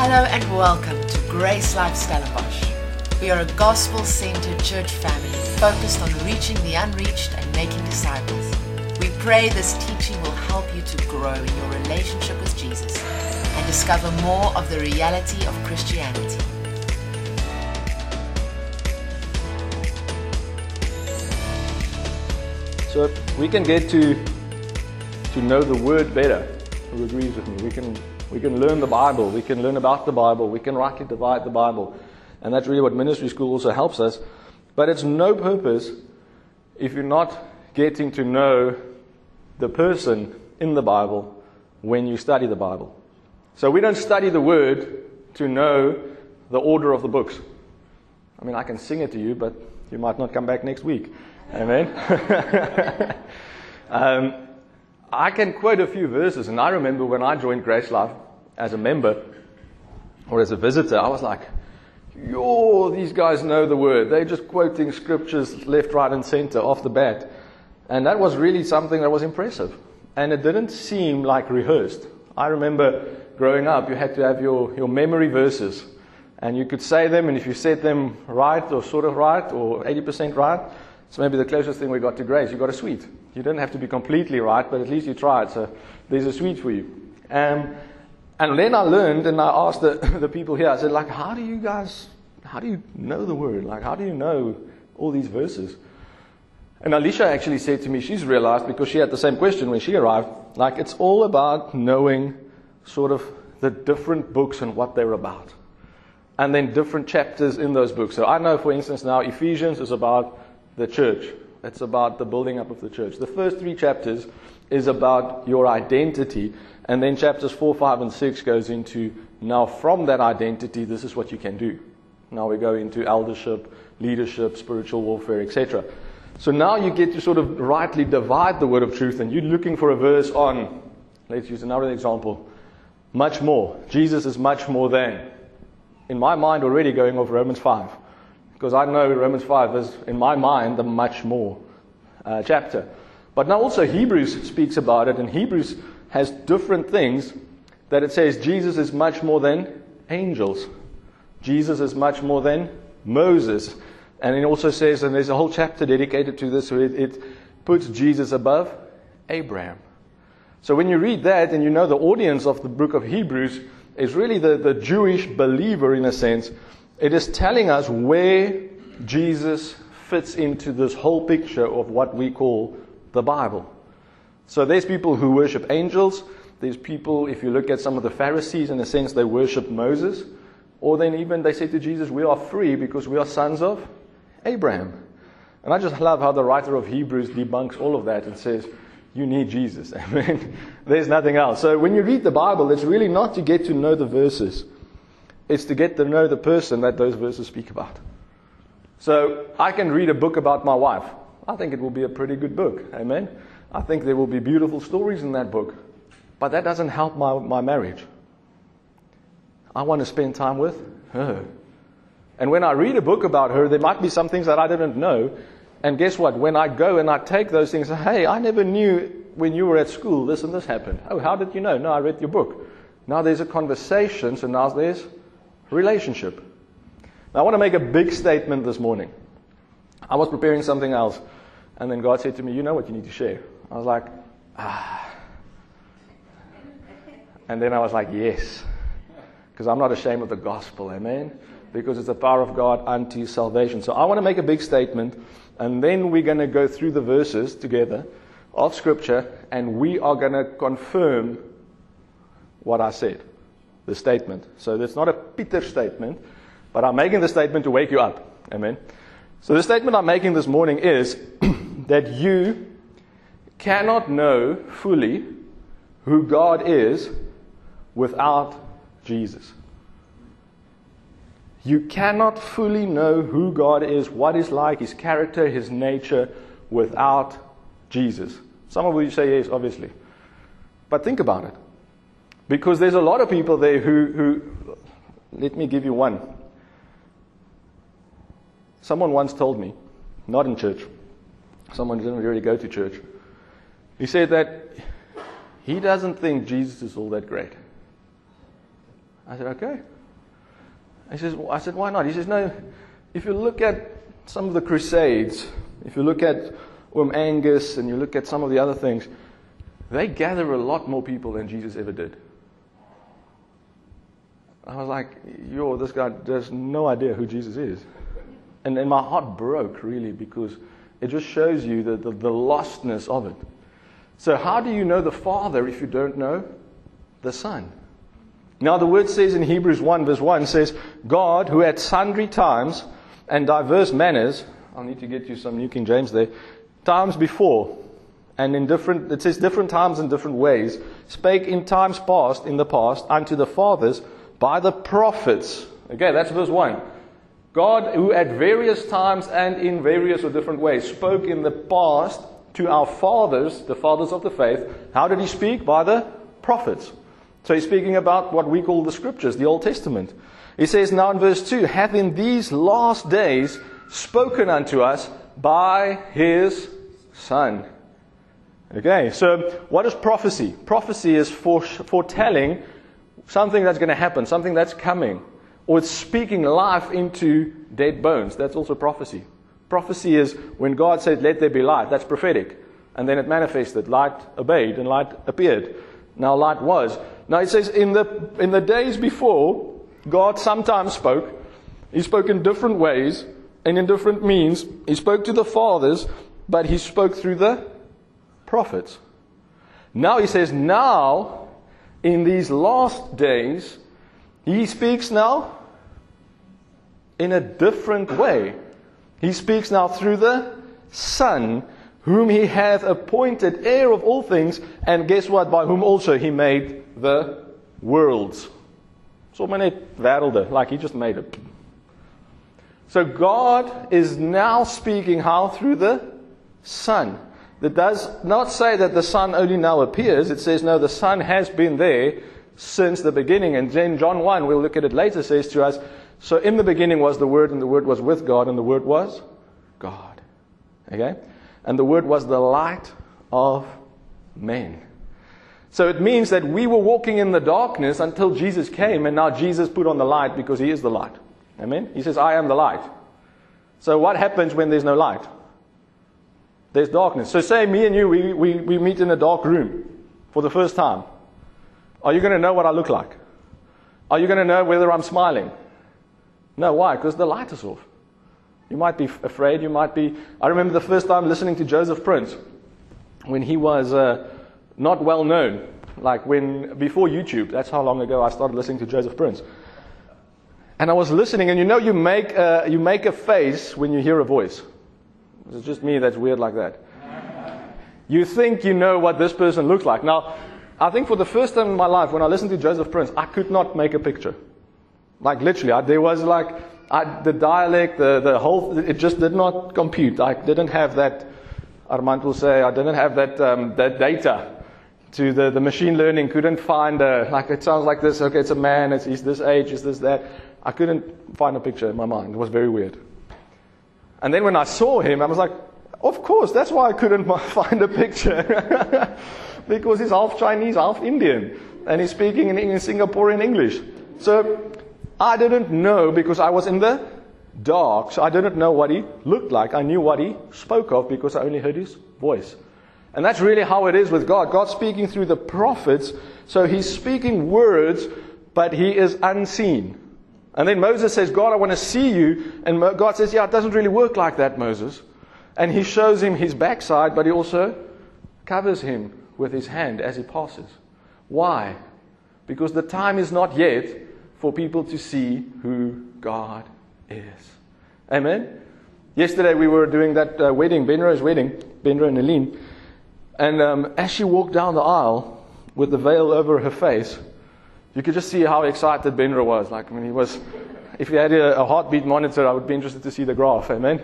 Hello and welcome to Grace Life Stellenbosch. We are a gospel centered church family focused on reaching the unreached and making disciples. We pray this teaching will help you to grow in your relationship with Jesus and discover more of the reality of Christianity. So if we can get to to know the word better. Who agrees with me? We can we can learn the Bible. We can learn about the Bible. We can rightly divide the Bible, and that's really what ministry school also helps us. But it's no purpose if you're not getting to know the person in the Bible when you study the Bible. So we don't study the Word to know the order of the books. I mean, I can sing it to you, but you might not come back next week. Amen. um, I can quote a few verses, and I remember when I joined Grace Life as a member or as a visitor, I was like, yo, these guys know the word. They're just quoting scriptures left, right, and center off the bat. And that was really something that was impressive. And it didn't seem like rehearsed. I remember growing up, you had to have your, your memory verses. And you could say them, and if you said them right or sort of right or 80% right, so maybe the closest thing we got to grace, you got a sweet. You didn't have to be completely right, but at least you tried. So there's a sweet for you. Um, and then I learned, and I asked the, the people here, I said, like, how do you guys, how do you know the word? Like, how do you know all these verses? And Alicia actually said to me, she's realized because she had the same question when she arrived, like, it's all about knowing sort of the different books and what they're about. And then different chapters in those books. So I know, for instance, now Ephesians is about the church. It's about the building up of the church. The first three chapters is about your identity, and then chapters 4, 5, and 6 goes into now from that identity, this is what you can do. Now we go into eldership, leadership, spiritual warfare, etc. So now you get to sort of rightly divide the word of truth, and you're looking for a verse on, let's use another example, much more. Jesus is much more than. In my mind, already going off Romans 5. Because I know Romans 5 is, in my mind, the much more uh, chapter. But now also Hebrews speaks about it, and Hebrews has different things that it says Jesus is much more than angels. Jesus is much more than Moses. And it also says, and there's a whole chapter dedicated to this, where it, it puts Jesus above Abraham. So when you read that and you know the audience of the book of Hebrews is really the, the Jewish believer in a sense, it is telling us where Jesus fits into this whole picture of what we call the Bible. So there's people who worship angels. There's people, if you look at some of the Pharisees, in a sense, they worship Moses. Or then even they say to Jesus, We are free because we are sons of Abraham. And I just love how the writer of Hebrews debunks all of that and says, You need Jesus. Amen. There's nothing else. So when you read the Bible, it's really not to get to know the verses. It's to get to know the person that those verses speak about. So I can read a book about my wife. I think it will be a pretty good book. Amen. I think there will be beautiful stories in that book. But that doesn't help my, my marriage. I want to spend time with her. And when I read a book about her, there might be some things that I didn't know. And guess what? When I go and I take those things, hey, I never knew when you were at school this and this happened. Oh, how did you know? No, I read your book. Now there's a conversation, so now there's relationship. Now, I want to make a big statement this morning. I was preparing something else, and then God said to me, You know what you need to share? I was like, Ah. And then I was like, Yes. Because I'm not ashamed of the gospel, amen? Because it's the power of God unto salvation. So I want to make a big statement, and then we're going to go through the verses together of Scripture, and we are going to confirm what I said the statement. So that's not a Peter statement, but I'm making the statement to wake you up. Amen. So the statement I'm making this morning is that you cannot know fully who God is without Jesus. You cannot fully know who God is, what He's like, His character, His nature, without Jesus. Some of you say yes, obviously. But think about it. Because there's a lot of people there who, who let me give you one. Someone once told me, not in church, someone didn't really go to church. He said that he doesn't think Jesus is all that great. I said, Okay. He says, I said, Why not? He says, No, if you look at some of the Crusades, if you look at um, Angus and you look at some of the other things, they gather a lot more people than Jesus ever did. I was like, yo, this guy has no idea who Jesus is. And, and my heart broke, really, because it just shows you the, the, the lostness of it. So, how do you know the Father if you don't know the Son? Now, the word says in Hebrews 1, verse 1 says, God, who at sundry times and diverse manners, I'll need to get you some New King James there, times before, and in different, it says different times and different ways, spake in times past, in the past, unto the fathers by the prophets. Okay, that's verse 1. God, who at various times and in various or different ways spoke in the past to our fathers, the fathers of the faith, how did he speak? By the prophets. So he's speaking about what we call the scriptures, the Old Testament. He says now in verse 2, hath in these last days spoken unto us by his Son. Okay, so what is prophecy? Prophecy is foretelling something that's going to happen, something that's coming, or it's speaking life into dead bones. That's also prophecy. Prophecy is when God said, Let there be light. That's prophetic. And then it manifested. Light obeyed and light appeared. Now light was. Now it says, in the, in the days before, God sometimes spoke. He spoke in different ways and in different means. He spoke to the fathers, but he spoke through the prophets. Now he says, now in these last days, he speaks now in a different way. He speaks now through the Son, whom he hath appointed heir of all things, and guess what? By whom also he made the worlds. So many werelden, like he just made it. So God is now speaking how? Through the Son. That does not say that the Son only now appears. It says, no, the Son has been there since the beginning. And then John 1, we'll look at it later, says to us, so in the beginning was the Word, and the Word was with God, and the Word was God. Okay? And the Word was the light of men. So it means that we were walking in the darkness until Jesus came, and now Jesus put on the light because He is the light. Amen? He says, I am the light. So what happens when there's no light? There's darkness. So say me and you, we, we, we meet in a dark room for the first time. Are you going to know what I look like? Are you going to know whether I'm smiling? No, why? Because the light is off. You might be afraid. You might be. I remember the first time listening to Joseph Prince when he was uh, not well known. Like when, before YouTube, that's how long ago I started listening to Joseph Prince. And I was listening, and you know, you make a, you make a face when you hear a voice. It's just me that's weird like that. You think you know what this person looks like. Now, I think for the first time in my life, when I listened to Joseph Prince, I could not make a picture. Like literally, I, there was like I, the dialect, the, the whole, it just did not compute. I didn't have that, Armand will say, I didn't have that, um, that data to the, the machine learning, couldn't find a, like it sounds like this, okay, it's a man, it's, he's this age, is this that. I couldn't find a picture in my mind. It was very weird. And then when I saw him, I was like, of course, that's why I couldn't find a picture. because he's half Chinese, half Indian. And he's speaking in, in Singaporean English. So I didn't know because I was in the dark. So I didn't know what he looked like. I knew what he spoke of because I only heard his voice. And that's really how it is with God. God's speaking through the prophets. So he's speaking words, but he is unseen. And then Moses says, God, I want to see you. And God says, Yeah, it doesn't really work like that, Moses. And he shows him his backside, but he also covers him with his hand as he passes. Why? Because the time is not yet for people to see who God is. Amen? Yesterday we were doing that uh, wedding, Benro's wedding, Benro and Aline. And um, as she walked down the aisle with the veil over her face, you could just see how excited Benro was. Like I mean, he was, if he had a, a heartbeat monitor, I would be interested to see the graph. Amen.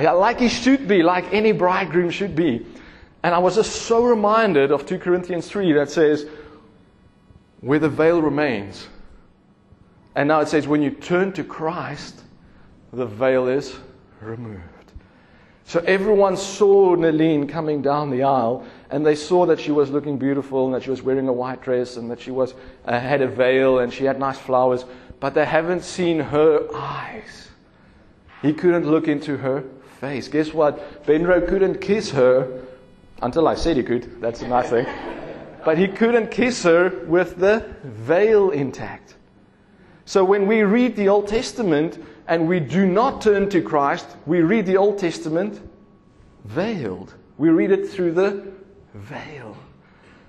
Yeah, like he should be, like any bridegroom should be. And I was just so reminded of 2 Corinthians 3 that says, where the veil remains. And now it says, when you turn to Christ, the veil is removed. So everyone saw Naline coming down the aisle, and they saw that she was looking beautiful and that she was wearing a white dress and that she was, uh, had a veil and she had nice flowers, but they haven't seen her eyes. He couldn't look into her face. Guess what? Benro couldn't kiss her until I said he could. That's a nice thing. But he couldn't kiss her with the veil intact. So when we read the Old Testament and we do not turn to Christ, we read the Old Testament veiled. We read it through the veil.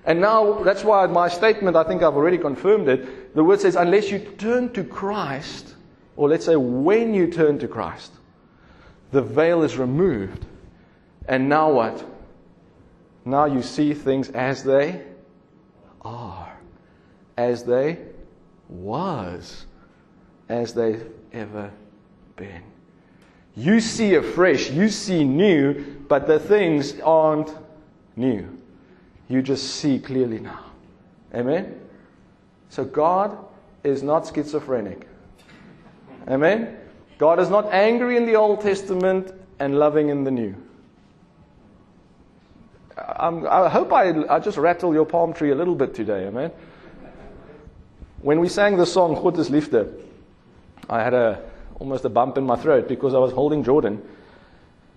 And now, that's why my statement, I think I've already confirmed it. The word says, unless you turn to Christ, or let's say when you turn to Christ, the veil is removed. And now what? Now you see things as they are, as they was, as they've ever been. You see afresh, you see new, but the things aren't new. You just see clearly now. Amen? So God is not schizophrenic. Amen? God is not angry in the Old Testament and loving in the New. I'm, i hope I, I just rattle your palm tree a little bit today, amen? When we sang the song God is I had a, almost a bump in my throat because I was holding Jordan.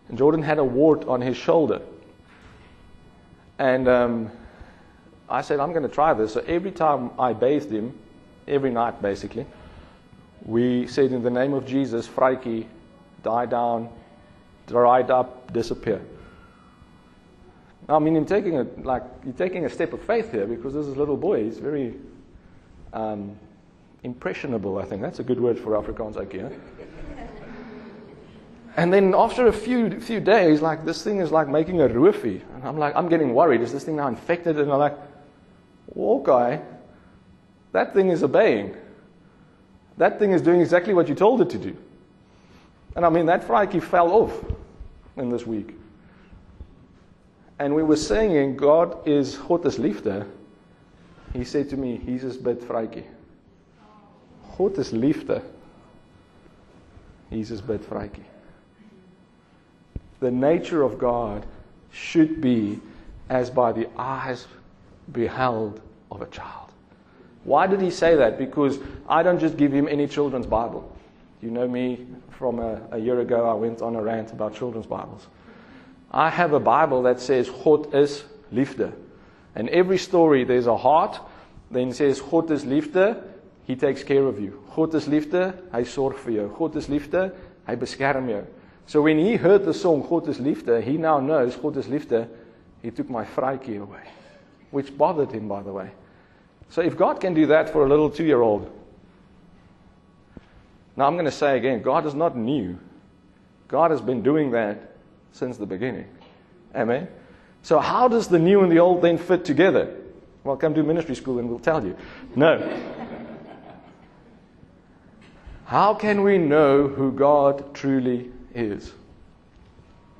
And Jordan had a wart on his shoulder. And um, I said, I'm going to try this. So every time I bathed him, every night basically, we said, In the name of Jesus, Freiki, die down, dried up, disappear. Now, I mean, you're taking a, like, you're taking a step of faith here because this is little boy. He's very um, impressionable, I think. That's a good word for Afrikaans, yeah? And then after a few few days, like this thing is like making a roofie. I'm like, I'm getting worried. Is this thing now infected? And I'm like, walk okay, that thing is obeying. That thing is doing exactly what you told it to do. And I mean, that Freiki fell off in this week. And we were singing, God is God is liefde. He said to me, a bit Freiki. God is liefde. A bit Freiki. The nature of God should be as by the eyes beheld of a child. Why did he say that? Because I don't just give him any children's Bible. You know me from a, a year ago, I went on a rant about children's Bibles. I have a Bible that says God is liefde. And every story there's a heart, then says God is liefde, he takes care of you. God is liefde, hy sorg vir jou. God is liefde, hy beskerm jou. So when he heard the song God is liefde, he now knows God is liefde, he took my Freiki away, which bothered him by the way. So if God can do that for a little 2-year-old, now I'm going to say again, God is not new. God has been doing that since the beginning. Amen. So how does the new and the old then fit together? Well, come to ministry school and we'll tell you. No. How can we know who God truly is?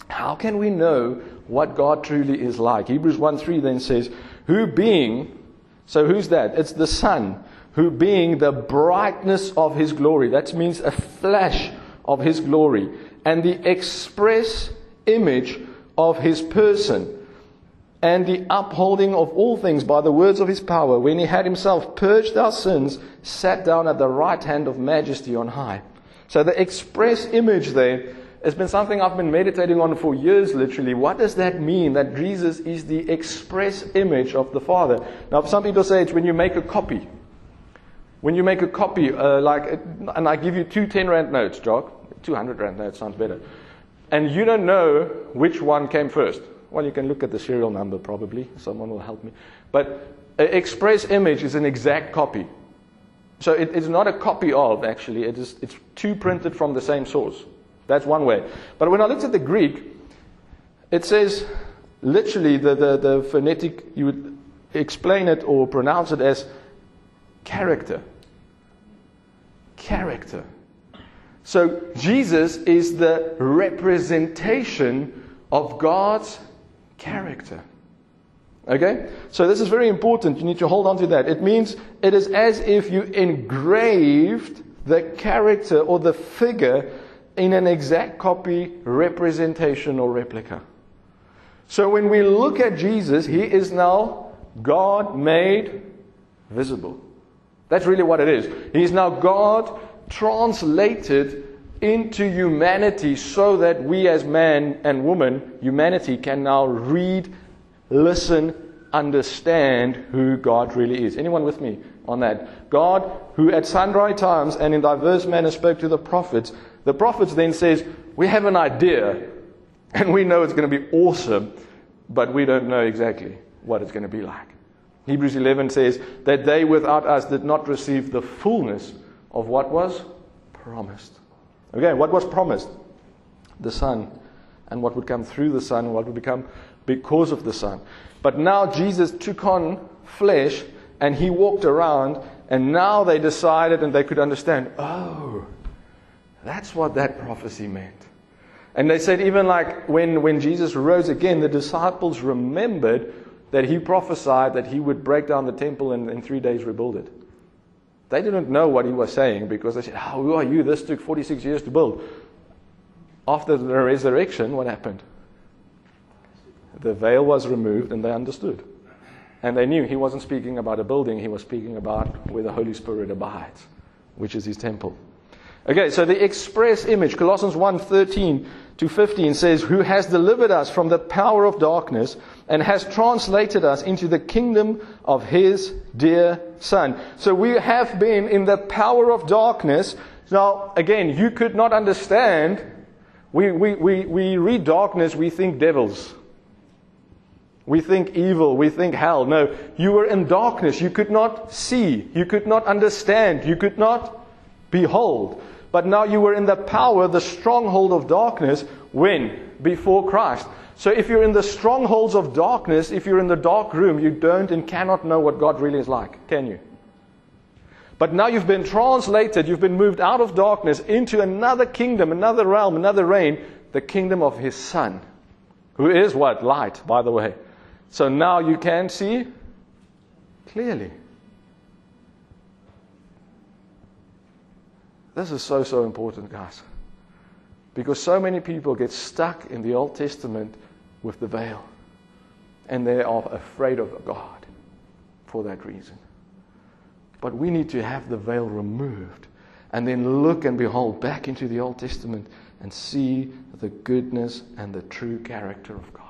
How can we know what God truly is like? Hebrews 1 3 then says, Who being, so who's that? It's the Son, who being the brightness of his glory, that means a flash of his glory, and the express image of his person and the upholding of all things by the words of his power, when he had himself purged our sins, sat down at the right hand of majesty on high. So the express image there has been something I've been meditating on for years, literally. What does that mean? That Jesus is the express image of the Father. Now, some people say it's when you make a copy. When you make a copy, uh, like, and I give you two 10 rand notes, Jock. 200 rand notes sounds better and you don't know which one came first. Well, you can look at the serial number probably. Someone will help me. But an express image is an exact copy. So it, it's not a copy of, actually. It is, it's two printed from the same source. That's one way. But when I looked at the Greek, it says literally the, the, the phonetic, you would explain it or pronounce it as character. Character. So Jesus is the representation of God's character. Okay? So this is very important. You need to hold on to that. It means it is as if you engraved the character or the figure in an exact copy, representation, or replica. So when we look at Jesus, he is now God made visible. That's really what it is. He is now God translated into humanity so that we as man and woman, humanity, can now read, listen, understand who God really is. Anyone with me on that? God, who at sundry times and in diverse manners spoke to the prophets, the prophets then says, we have an idea and we know it's going to be awesome, but we don't know exactly what it's going to be like. Hebrews 11 says that they without us did not receive the fullness of what was promised. Okay, what was promised? The Son, and what would come through the Son, what would become because of the Son. But now Jesus took on flesh and he walked around, and now they decided and they could understand oh, that's what that prophecy meant. And they said, even like when, when Jesus rose again, the disciples remembered that he prophesied that he would break down the temple and in three days rebuild it. They didn't know what he was saying because they said, oh, Who are you? This took 46 years to build. After the resurrection, what happened? The veil was removed and they understood. And they knew he wasn't speaking about a building, he was speaking about where the Holy Spirit abides, which is his temple. Okay, so the express image, Colossians 1 13 to 15 says, Who has delivered us from the power of darkness and has translated us into the kingdom of his dear Son. So we have been in the power of darkness. Now, again, you could not understand. We, we, we, we read darkness, we think devils. We think evil, we think hell. No, you were in darkness. You could not see, you could not understand, you could not behold. But now you were in the power, the stronghold of darkness. When? Before Christ. So if you're in the strongholds of darkness, if you're in the dark room, you don't and cannot know what God really is like, can you? But now you've been translated, you've been moved out of darkness into another kingdom, another realm, another reign, the kingdom of His Son, who is what? Light, by the way. So now you can see clearly. This is so, so important, guys. Because so many people get stuck in the Old Testament with the veil. And they are afraid of God for that reason. But we need to have the veil removed and then look and behold back into the Old Testament and see the goodness and the true character of God.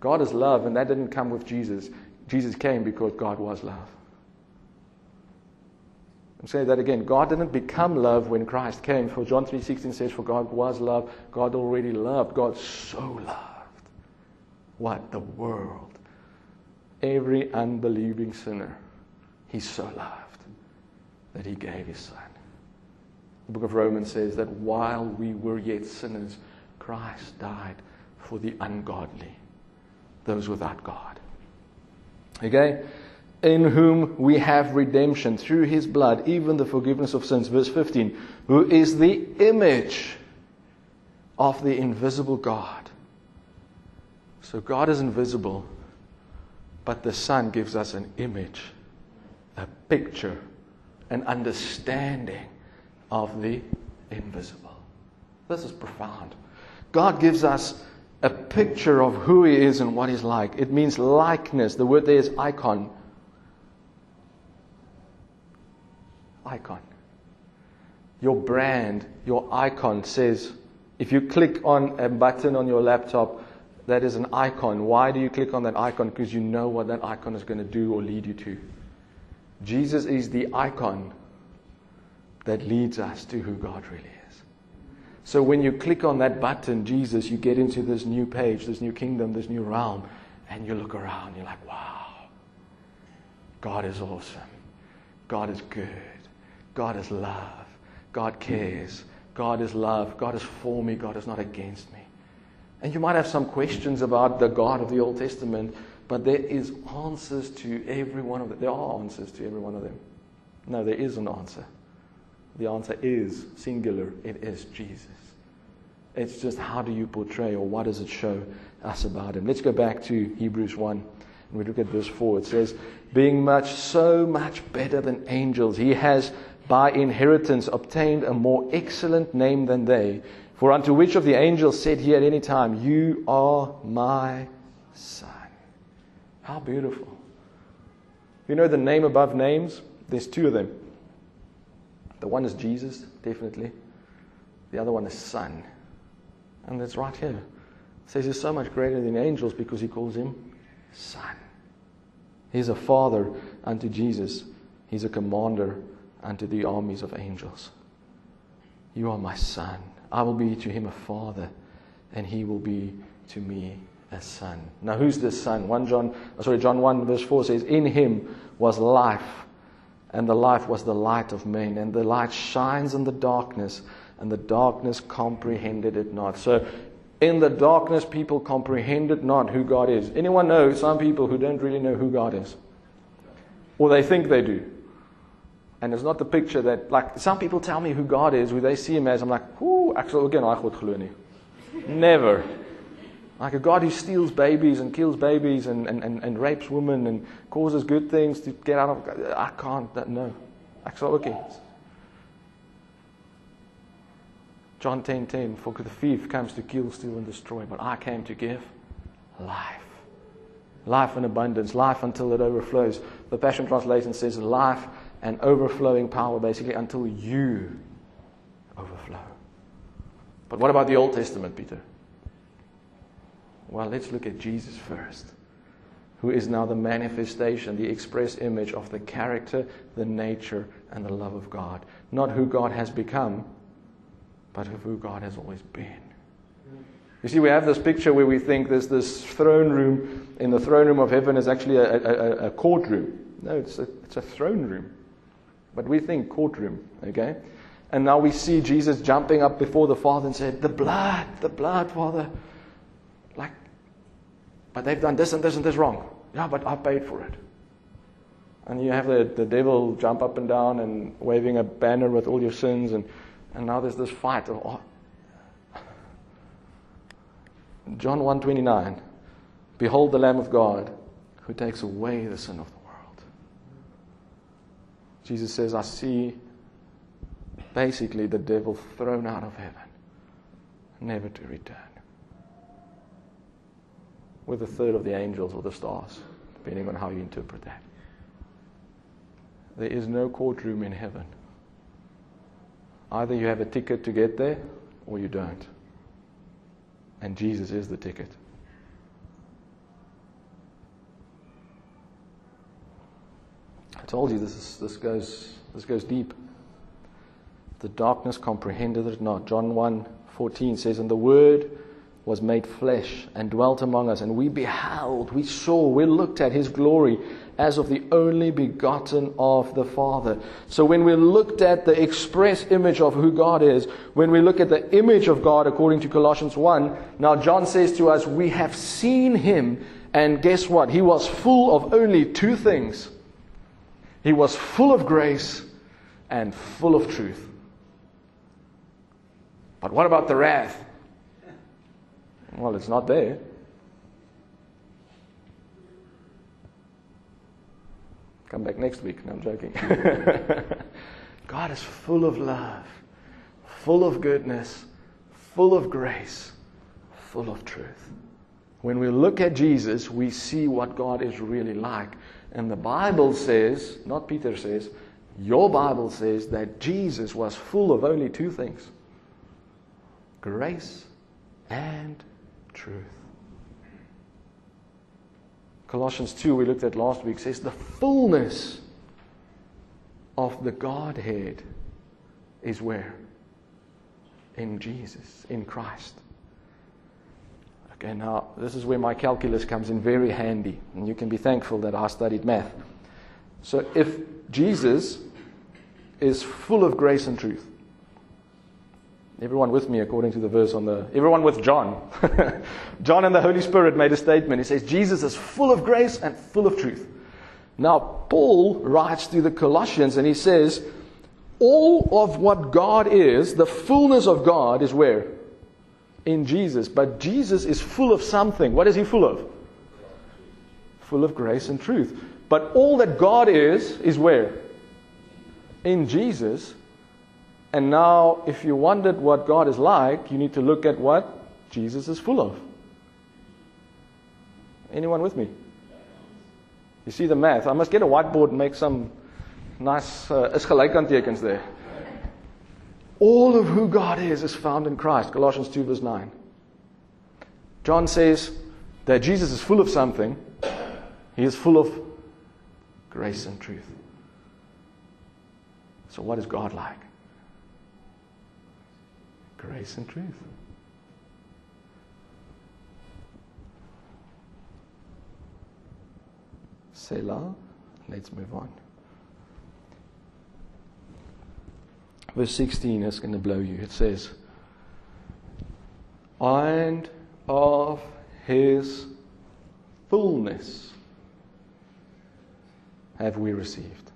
God is love, and that didn't come with Jesus. Jesus came because God was love. I'm saying that again. God didn't become love when Christ came. For John 3.16 says, For God was love. God already loved. God so loved. What? The world. Every unbelieving sinner. He so loved that he gave his son. The book of Romans says that while we were yet sinners, Christ died for the ungodly, those without God. Okay? In whom we have redemption through his blood, even the forgiveness of sins. Verse 15, who is the image of the invisible God. So God is invisible, but the Son gives us an image, a picture, an understanding of the invisible. This is profound. God gives us a picture of who He is and what He's like. It means likeness. The word there is icon. Icon. Your brand, your icon says, if you click on a button on your laptop, that is an icon. Why do you click on that icon? Because you know what that icon is going to do or lead you to. Jesus is the icon that leads us to who God really is. So when you click on that button, Jesus, you get into this new page, this new kingdom, this new realm, and you look around, you're like, wow, God is awesome. God is good. God is love. God cares. God is love. God is for me. God is not against me. And you might have some questions about the God of the Old Testament, but there is answers to every one of them. There are answers to every one of them. No, there is an answer. The answer is singular. It is Jesus. It's just how do you portray or what does it show us about him? Let's go back to Hebrews 1 and we look at verse 4. It says, Being much, so much better than angels, he has by inheritance obtained a more excellent name than they, For unto which of the angels said he at any time, You are my son? How beautiful. You know the name above names? There's two of them. The one is Jesus, definitely. The other one is Son. And that's right here. It says he's so much greater than angels because he calls him Son. He's a father unto Jesus, he's a commander unto the armies of angels. You are my son. I will be to him a father, and he will be to me a son. Now, who's this son? 1 John, uh, sorry, John 1, verse 4 says, In him was life, and the life was the light of men, and the light shines in the darkness, and the darkness comprehended it not. So, in the darkness, people comprehended not who God is. Anyone know some people who don't really know who God is? Or they think they do. And it's not the picture that, like, some people tell me who God is, who they see him as. I'm like, whoo, actually, again, I God Never. Like a God who steals babies and kills babies and, and, and, and rapes women and causes good things to get out of. I can't, no. Actually, okay. John 10:10 10, 10, For the thief comes to kill, steal, and destroy, but I came to give life. Life in abundance, life until it overflows. The Passion Translation says life and overflowing power, basically, until you overflow. But what about the Old Testament, Peter? Well, let's look at Jesus first, who is now the manifestation, the express image of the character, the nature, and the love of God. Not who God has become, but of who God has always been. You see, we have this picture where we think there's this throne room, in the throne room of heaven is actually a, a, a courtroom. No, it's a, it's a throne room. But we think courtroom, okay? And now we see Jesus jumping up before the Father and said, The blood, the blood, Father. Like, but they've done this and this and this wrong. Yeah, but I paid for it. And you have the, the devil jump up and down and waving a banner with all your sins and and now there's this fight. Of, oh. John 1:29 Behold the lamb of God who takes away the sin of the. Jesus says I see basically the devil thrown out of heaven never to return. With a third of the angels or the stars, depending on how you interpret that. There is no courtroom in heaven Either you have a ticket to get there or you don't. And Jesus is the ticket. I told you this, is, this, goes, this goes deep. The darkness comprehended it not. John 1 14 says, And the Word was made flesh and dwelt among us, and we beheld, we saw, we looked at his glory as of the only begotten of the Father. So when we looked at the express image of who God is, when we look at the image of God according to Colossians 1, now John says to us, we have seen him, and guess what? He was full of only two things. He was full of grace and full of truth. But what about the wrath? Well, it's not there. Come back next week. No, I'm joking. God is full of love, full of goodness, full of grace, full of truth. When we look at Jesus, we see what God is really like. And the Bible says, not Peter says, your Bible says that Jesus was full of only two things grace and truth. Colossians 2, we looked at last week, says the fullness of the Godhead is where? In Jesus, in Christ. Okay, now this is where my calculus comes in very handy, and you can be thankful that I studied math. So if Jesus is full of grace and truth, Everyone with me, according to the verse on the. Everyone with John. John and the Holy Spirit made a statement. He says, Jesus is full of grace and full of truth. Now, Paul writes to the Colossians and he says, All of what God is, the fullness of God, is where? In Jesus. But Jesus is full of something. What is he full of? Full of grace and truth. But all that God is, is where? In Jesus And now, if you wondered what God is like, you need to look at what Jesus is full of. Anyone with me? You see the math. I must get a whiteboard and make some nice uh, is there. All of who God is is found in Christ. Colossians 2 verse 9. John says that Jesus is full of something. He is full of grace and truth. So what is God like? Grace and truth. Selah. Let's move on. Verse 16 is going to blow you. It says, And of his fullness have we received.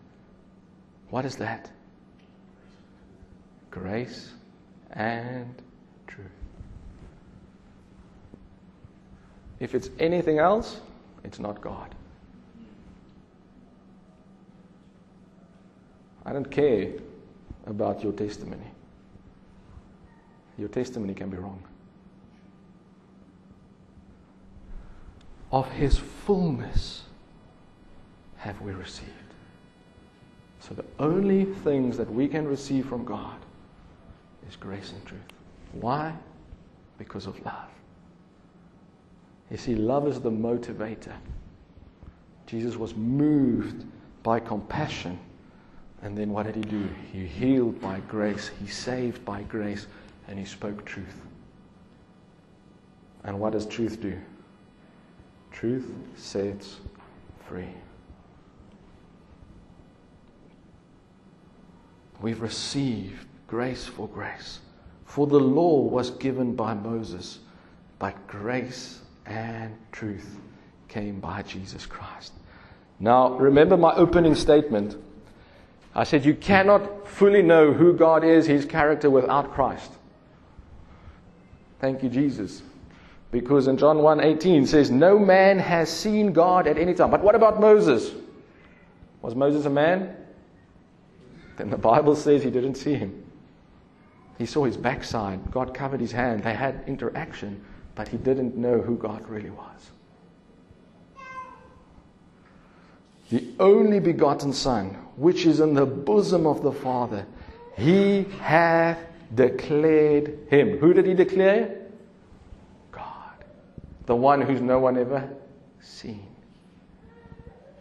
What is that? Grace and truth. If it's anything else, it's not God. I don't care about your testimony. Your testimony can be wrong. Of his fullness have we received. So the only things that we can receive from God is grace and truth. Why? Because of love. You see, love is the motivator. Jesus was moved by compassion and then what did he do? He healed by grace, he saved by grace, and he spoke truth. And what does truth do? Truth sets free. We've received grace for grace. For the law was given by Moses, but grace and truth came by Jesus Christ. Now, remember my opening statement I said, You cannot fully know who God is, His character, without Christ. Thank you, Jesus. Because in John 1:18 says, No man has seen God at any time. But what about Moses? Was Moses a man? Then the Bible says he didn't see him. He saw his backside. God covered his hand. They had interaction, but he didn't know who God really was. The only begotten Son, which is in the bosom of the Father, he hath declared him. Who did he declare? God. The one who's no one ever seen.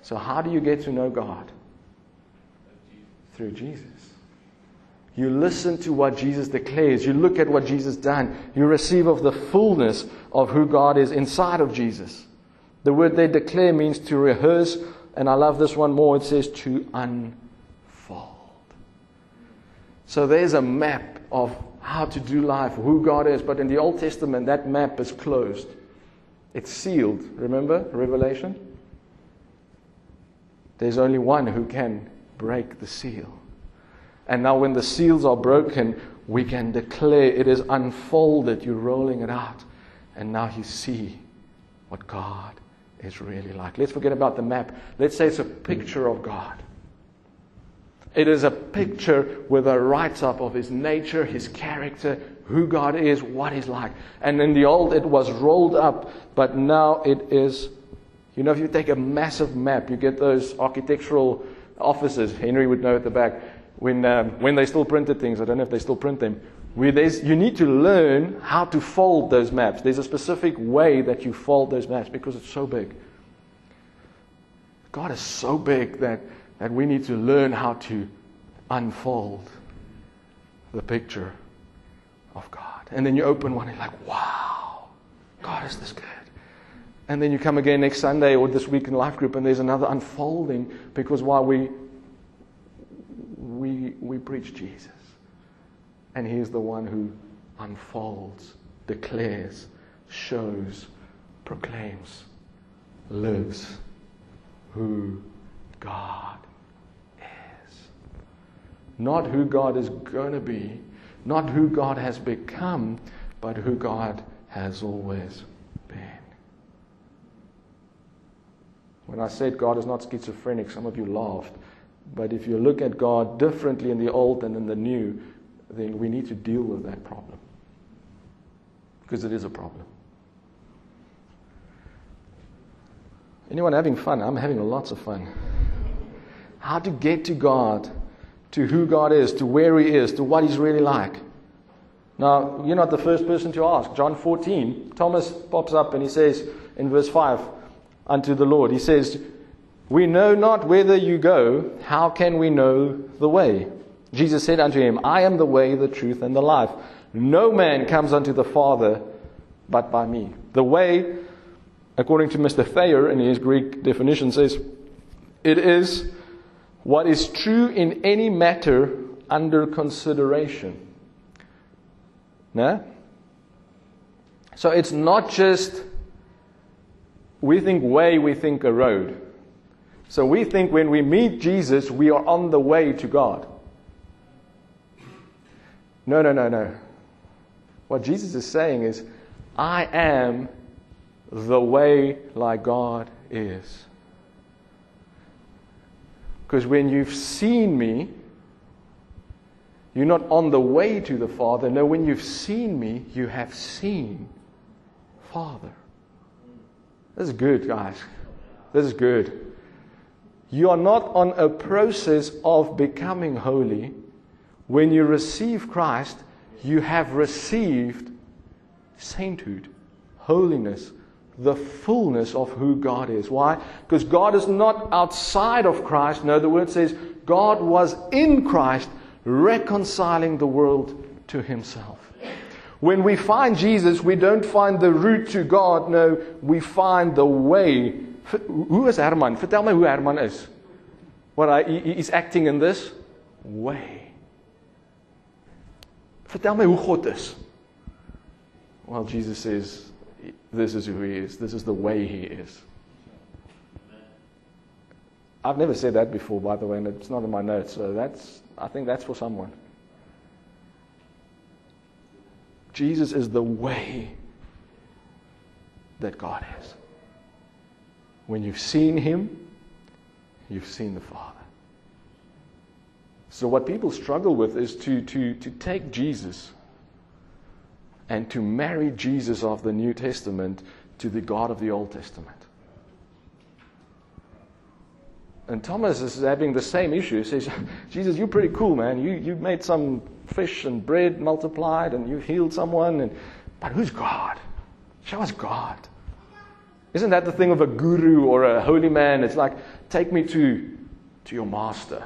So, how do you get to know God? Through Jesus. You listen to what Jesus declares. You look at what Jesus done. You receive of the fullness of who God is inside of Jesus. The word they declare means to rehearse and I love this one more. It says to unfold. So there's a map of how to do life, who God is. But in the Old Testament, that map is closed. It's sealed. Remember Revelation? There's only one who can break the seal. And now, when the seals are broken, we can declare it is unfolded. You're rolling it out. And now you see what God is really like. Let's forget about the map. Let's say it's a picture of God. It is a picture with a write up of his nature, his character, who God is, what he's like. And in the old, it was rolled up, but now it is. You know, if you take a massive map, you get those architectural offices. Henry would know at the back when, um, when they still printed things. I don't know if they still print them where there's, you need to learn how to fold those maps. There's a specific way that you fold those maps because it's so big. God is so big that, that we need to learn how to unfold the picture of God. And then you open one and you're like, wow, God is this good. And then you come again next Sunday or this week in life group and there's another unfolding because while we we we preach Jesus. And He's the one who unfolds, declares, shows, proclaims, lives who God is. Not who God is going to be, not who God has become, but who God has always been. When I said God is not schizophrenic, some of you laughed. But if you look at God differently in the old and in the new, then we need to deal with that problem. Because it is a problem. Anyone having fun? I'm having lots of fun. How to get to God, to who God is, to where He is, to what He's really like. Now, you're not the first person to ask. John 14, Thomas pops up and he says in verse 5 unto the Lord, He says, We know not whither you go, how can we know the way? Jesus said unto him, I am the way, the truth, and the life. No man comes unto the Father but by me. The way, according to Mr. Thayer in his Greek definition, says, It is what is true in any matter under consideration. No? So it's not just we think way, we think a road. So we think when we meet Jesus, we are on the way to God. No, no, no, no. What Jesus is saying is, I am the way like God is. Because when you've seen me, you're not on the way to the Father. No, when you've seen me, you have seen Father. This is good, guys. This is good. You are not on a process of becoming holy. When you receive Christ, you have received sainthood, holiness, the fullness of who God is. Why? Because God is not outside of Christ. No, the word says God was in Christ, reconciling the world to himself. When we find Jesus, we don't find the route to God. No, we find the way. Who is Herman? Vertel me who Herman is. What he, he's acting in this way. Vertel my hoe God is. Well, Jesus says, this is who he is. This is the way he is. I've never said that before, by the way, and it's not in my notes. So that's, I think that's for someone. Jesus is the way that God is. When you've seen him, you've seen the Father. So, what people struggle with is to, to, to take Jesus and to marry Jesus of the New Testament to the God of the Old Testament. And Thomas is having the same issue. He says, Jesus, you're pretty cool, man. You, you made some fish and bread multiplied and you healed someone. And, but who's God? Show us God. Isn't that the thing of a guru or a holy man? It's like, take me to, to your master.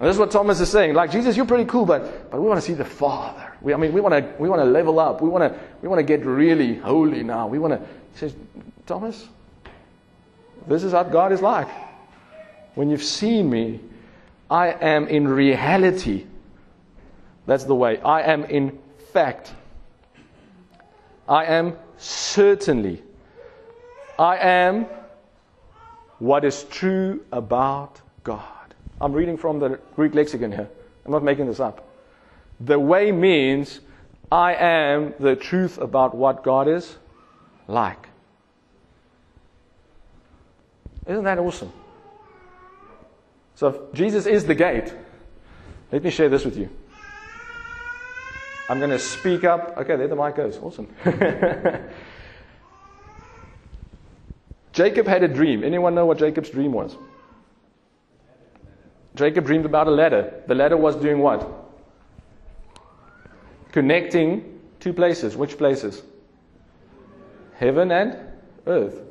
This is what Thomas is saying. Like, Jesus, you're pretty cool, but, but we want to see the Father. We, I mean, we want to we want to level up. We want to we want to get really holy now. We want to. He says, Thomas, this is what God is like. When you've seen me, I am in reality. That's the way. I am in fact. I am certainly. I am what is true about God. I'm reading from the Greek lexicon here. I'm not making this up. The way means I am the truth about what God is like. Isn't that awesome? So, Jesus is the gate. Let me share this with you. I'm going to speak up. Okay, there the mic goes. Awesome. Jacob had a dream. Anyone know what Jacob's dream was? Jacob dreamed about a ladder. The ladder was doing what? connecting two places. Which places? Heaven and earth.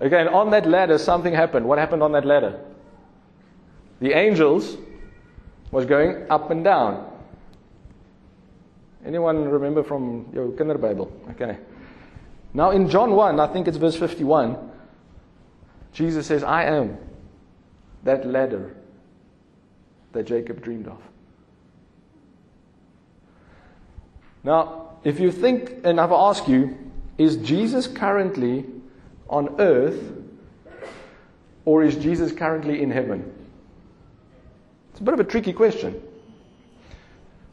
Again, on that ladder, something happened. What happened on that ladder? The angels was going up and down. Anyone remember from your kinder Bible? Okay. Now in John 1, I think it's verse 51, Jesus says, I am that ladder that Jacob dreamed of. Now, if you think, and I've asked you, is Jesus currently on earth or is Jesus currently in heaven? It's a bit of a tricky question.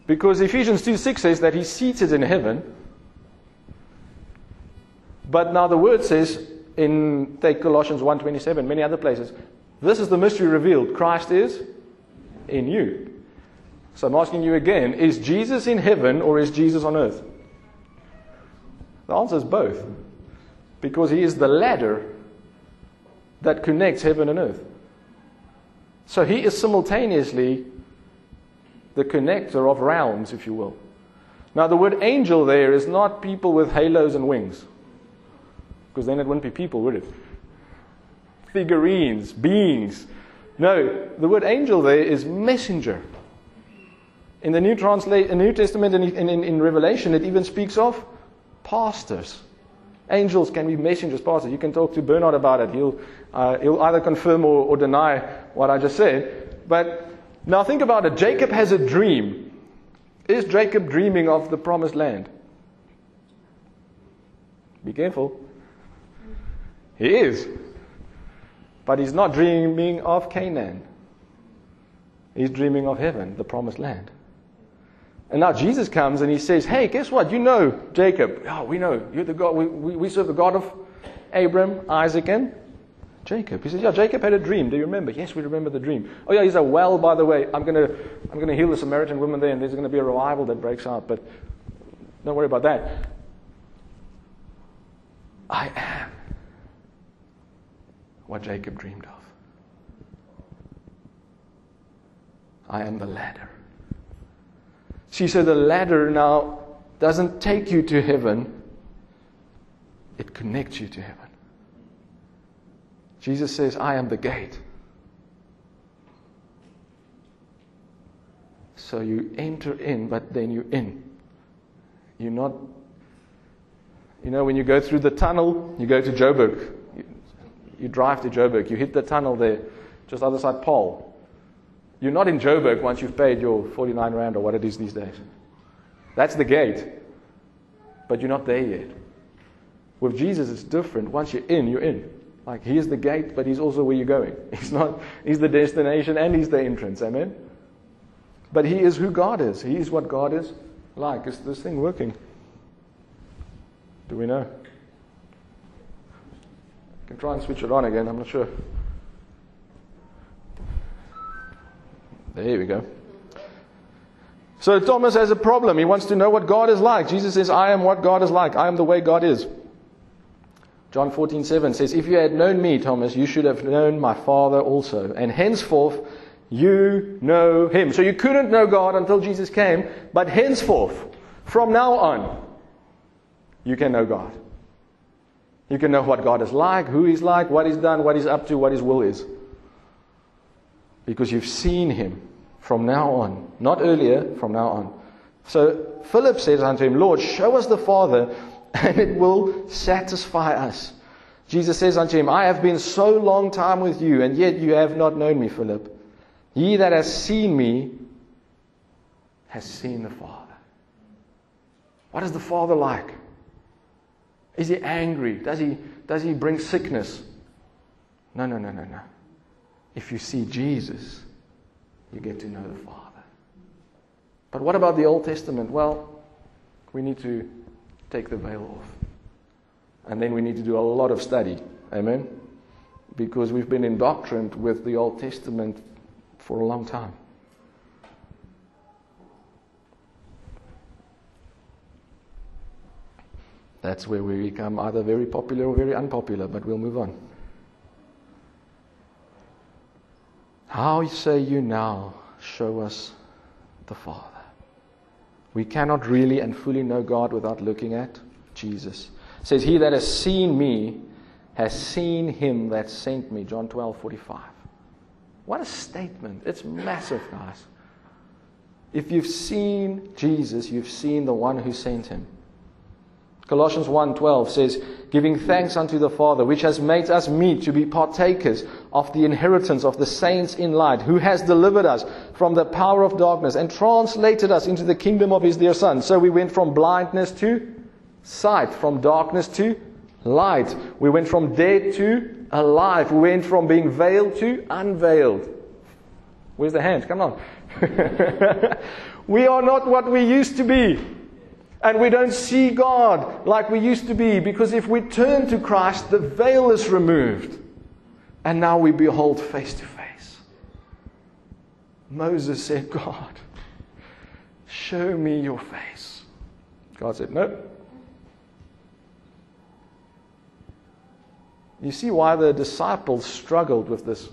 Because Ephesians 2 6 says that he's seated in heaven. But now the word says in take Colossians 1:27, many other places, this is the mystery revealed. Christ is in you. So I'm asking you again is Jesus in heaven or is Jesus on earth? The answer is both. Because he is the ladder that connects heaven and earth. So he is simultaneously the connector of realms, if you will. Now, the word angel there is not people with halos and wings, because then it wouldn't be people, would it? Figurines, beings. No, the word angel there is messenger. In the New, New Testament and in, in, in Revelation, it even speaks of pastors. Angels can be messengers, pastors. You can talk to Bernard about it. He'll, uh, he'll either confirm or, or deny what I just said. But now think about it. Jacob has a dream. Is Jacob dreaming of the promised land? Be careful. He is. But he's not dreaming of Canaan. He's dreaming of heaven, the promised land. And now Jesus comes and he says, Hey, guess what? You know Jacob. Oh, we know. You're the God. We, we, we serve the God of Abram, Isaac, and Jacob. He says, Yeah, Jacob had a dream. Do you remember? Yes, we remember the dream. Oh, yeah, he's a well, by the way. I'm going to I'm gonna heal the Samaritan woman there, and there's going to be a revival that breaks out. But don't worry about that. I am what Jacob dreamed of. I am the ladder. See, so the ladder now doesn't take you to heaven, it connects you to heaven. Jesus says, I am the gate. So you enter in, but then you're in. You're not, you know, when you go through the tunnel, you go to Joburg. You, drive to Joburg, you hit the tunnel there, just other side Paarl. You're not in Joburg once you've paid your 49 Rand or what it is these days. That's the gate. But you're not there yet. With Jesus, it's different. Once you're in, you're in. Like he is the gate, but he's also where you're going. He's not he's the destination and he's the entrance. Amen. But he is who God is. He is what God is like. Is this thing working? Do we know? Can try and switch it on again, I'm not sure. There we go. So Thomas has a problem. He wants to know what God is like. Jesus says, I am what God is like. I am the way God is. John 14, 7 says, If you had known me, Thomas, you should have known my Father also. And henceforth, you know him. So you couldn't know God until Jesus came, but henceforth, from now on, you can know God. You can know what God is like, who He's like, what He's done, what He's up to, what His will is. Because you've seen Him from now on. Not earlier, from now on. So Philip says unto him, Lord, show us the Father, and it will satisfy us. Jesus says unto him, I have been so long time with you, and yet you have not known me, Philip. He that has seen me has seen the Father. What is the Father like? Is he angry? Does he, does he bring sickness? No, no, no, no, no. If you see Jesus, you get to know the Father. But what about the Old Testament? Well, we need to take the veil off. And then we need to do a lot of study. Amen? Because we've been indoctrined with the Old Testament for a long time. That's where we become either very popular or very unpopular, but we'll move on. How say you now, show us the Father? We cannot really and fully know God without looking at Jesus. It says, He that has seen me has seen him that sent me. John 12, 45. What a statement. It's massive, guys. If you've seen Jesus, you've seen the one who sent him. Colossians 1:12 says, "Giving thanks unto the Father, which has made us meet to be partakers of the inheritance of the saints in light, who has delivered us from the power of darkness and translated us into the kingdom of his dear Son." So we went from blindness to sight, from darkness to light. We went from dead to alive. We went from being veiled to unveiled. Where's the hands? Come on. we are not what we used to be. And we don't see God like we used to be because if we turn to Christ, the veil is removed. And now we behold face to face. Moses said, God, Show me your face. God said, No. You see why the disciples struggled with this?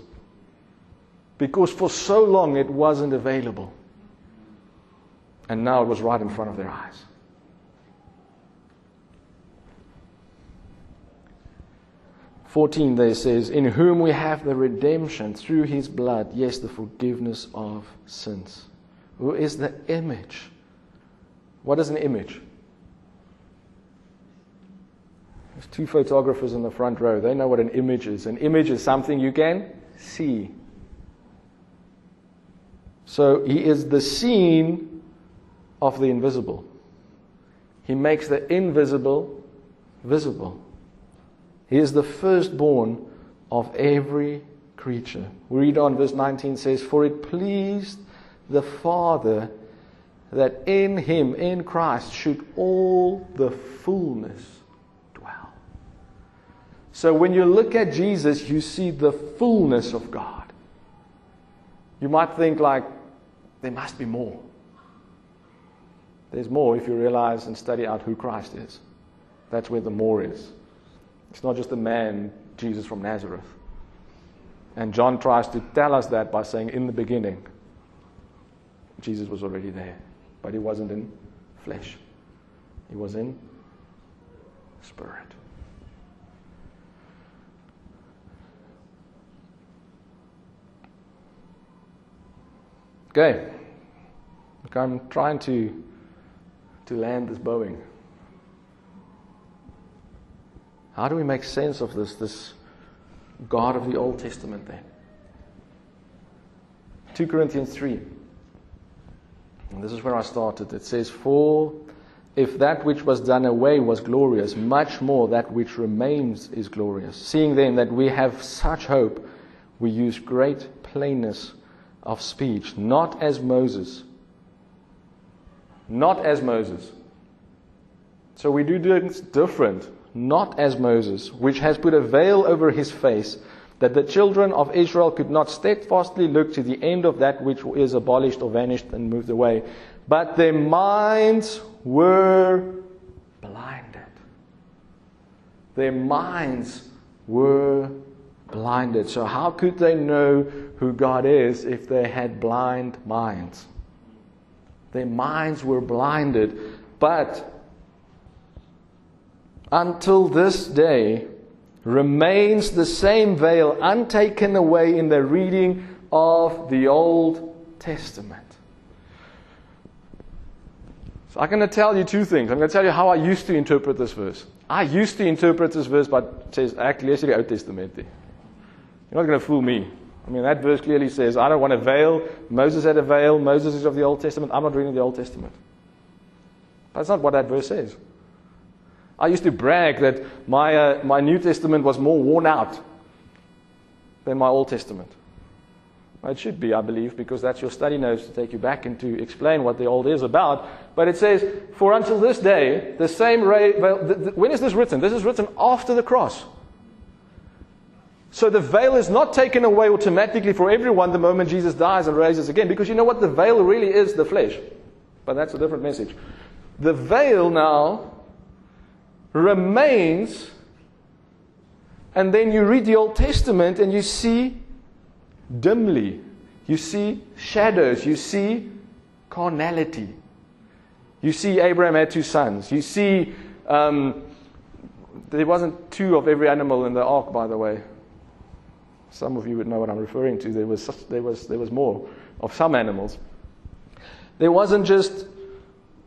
Because for so long it wasn't available. And now it was right in front of their eyes. Fourteen there says, In whom we have the redemption through his blood, yes, the forgiveness of sins. Who is the image? What is an image? There's two photographers in the front row. They know what an image is. An image is something you can see. So he is the seen of the invisible. He makes the invisible visible. He is the firstborn of every creature. We read on verse 19 says, For it pleased the Father that in him, in Christ, should all the fullness dwell. So when you look at Jesus, you see the fullness of God. You might think, like, there must be more. There's more if you realize and study out who Christ is. That's where the more is. It's not just a man, Jesus from Nazareth. And John tries to tell us that by saying, in the beginning, Jesus was already there. But he wasn't in flesh, he was in spirit. Okay. Look, I'm trying to, to land this Boeing. How do we make sense of this, this God of the Old Testament then? 2 Corinthians 3. And this is where I started. It says, For if that which was done away was glorious, much more that which remains is glorious. Seeing then that we have such hope, we use great plainness of speech, not as Moses. Not as Moses. So we do things different not as Moses, which has put a veil over his face, that the children of Israel could not steadfastly look to the end of that which is abolished or vanished and moved away. But their minds were blinded. Their minds were blinded. So, how could they know who God is if they had blind minds? Their minds were blinded. But until this day remains the same veil untaken away in the reading of the Old Testament. So I'm going to tell you two things. I'm going to tell you how I used to interpret this verse. I used to interpret this verse by says, actually, lees die Testament. You're not going to fool me. I mean, that verse clearly says, I don't want a veil. Moses had a veil. Moses is of the Old Testament. I'm not reading the Old Testament. That's not what that verse says. I used to brag that my, uh, my New Testament was more worn out than my Old Testament. It should be, I believe, because that's your study notes to take you back and to explain what the Old is about. But it says, For until this day, the same ray. Well, the, the, when is this written? This is written after the cross. So the veil is not taken away automatically for everyone the moment Jesus dies and raises again, because you know what? The veil really is the flesh. But that's a different message. The veil now remains. And then you read the Old Testament and you see dimly, you see shadows, you see carnality. You see Abraham had two sons. You see um, there wasn't two of every animal in the ark, by the way. Some of you would know what I'm referring to. There was, there was, there was more of some animals. There wasn't just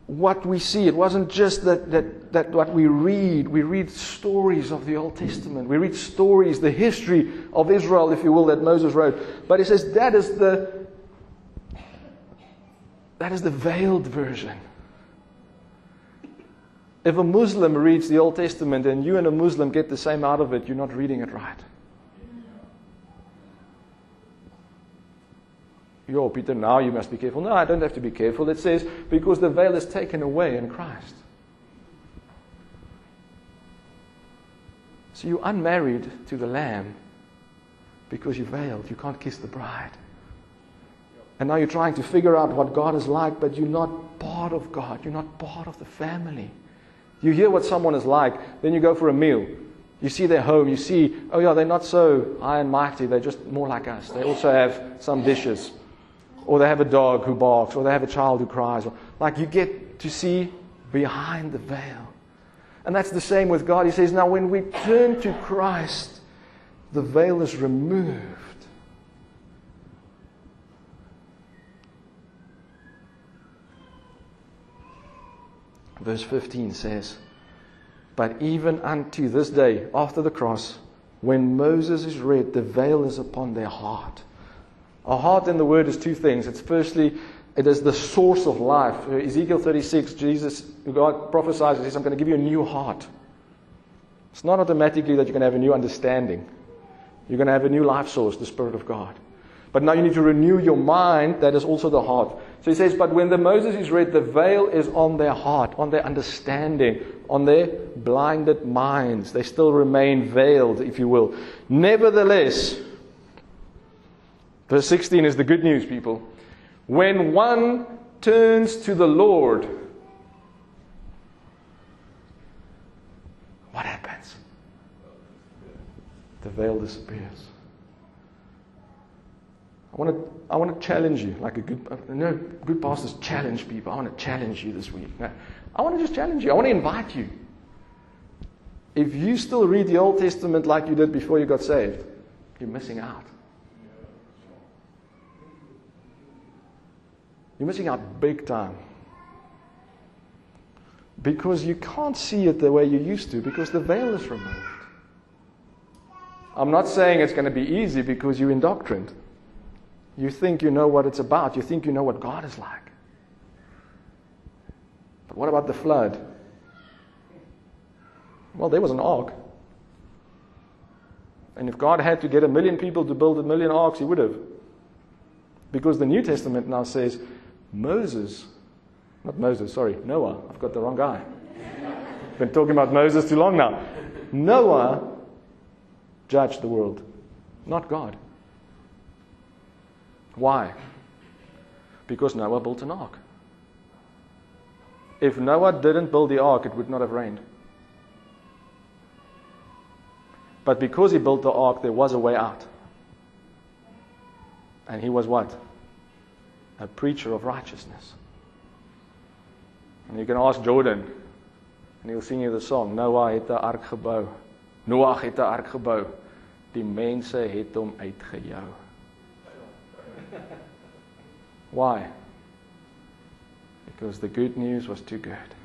what we see. It wasn't just that, that, that what we read. We read stories of the Old Testament. We read stories, the history of Israel, if you will, that Moses wrote. But it says that is the that is the veiled version. If a Muslim reads the Old Testament and you and a Muslim get the same out of it, you're not reading it right. Yo, Peter, now you must be careful. No, I don't have to be careful. It says, because the veil is taken away in Christ. So you're unmarried to the Lamb because you're veiled. You can't kiss the bride. And now you're trying to figure out what God is like, but you're not part of God. You're not part of the family. You hear what someone is like, then you go for a meal. You see their home, you see, oh yeah, they're not so high and mighty, they're just more like us. They also have some dishes. Or they have a dog who barks, or they have a child who cries. Or, Like you get to see behind the veil. And that's the same with God. He says, now when we turn to Christ, the veil is removed. Verse 15 says, But even unto this day, after the cross, when Moses is read, the veil is upon their heart. A heart in the word is two things. It's firstly, it is the source of life. Uh, Ezekiel 36, Jesus, God prophesies, He says, I'm going to give you a new heart. It's not automatically that you're going to have a new understanding. You're going to have a new life source, the Spirit of God. But now you need to renew your mind, that is also the heart. So he says, But when the Moses is read, the veil is on their heart, on their understanding, on their blinded minds. They still remain veiled, if you will. Nevertheless, verse 16 is the good news, people. When one turns to the Lord, what happens? The veil disappears. I want to, I want to challenge you, like a good, uh, you know, good pastors challenge people. I want to challenge you this week. I want to just challenge you. I want to invite you. If you still read the Old Testament like you did before you got saved, you're missing out. You're missing out big time. Because you can't see it the way you used to because the veil is removed. I'm not saying it's going to be easy because you're indoctrined. You think you know what it's about. You think you know what God is like. But what about the flood? Well, there was an ark. And if God had to get a million people to build a million arks, He would have. Because the New Testament now says Moses, not Moses, sorry, Noah. I've got the wrong guy. Been talking about Moses too long now. Noah judged the world, not God. Why? Because Noah built an ark. If Noah didn't build the ark, it would not have rained. But because he built the ark, there was a way out. And he was what? A preacher of righteousness. And you can ask Jordan, and he'll sing you the song, Noah het 'n ark gebou. Noach het 'n ark gebou. Die mense het hom uitgejou. Why? Because the good news was too good.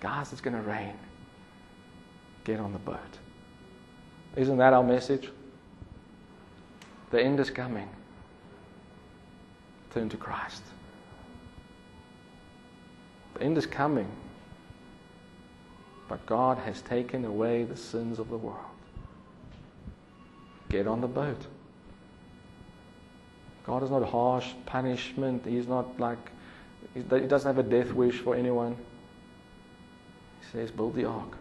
Guys, it's going to rain. Get on the boat. Isn't that our message? The end is coming. Turn to Christ. The end is coming. But God has taken away the sins of the world. Get on the boat. God is not harsh punishment. He's not like, he doesn't have a death wish for anyone. He says, build the ark.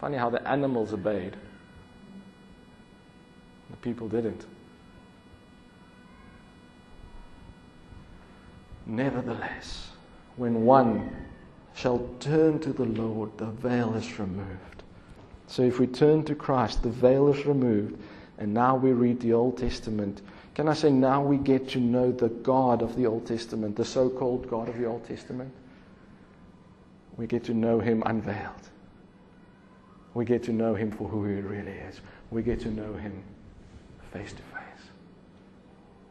Funny how the animals obeyed, the people didn't. Nevertheless, when one shall turn to the Lord, the veil is removed. So if we turn to Christ, the veil is removed and now we read the Old Testament. Can I say now we get to know the God of the Old Testament, the so called God of the Old Testament? We get to know him unveiled. We get to know him for who he really is. We get to know him face to face.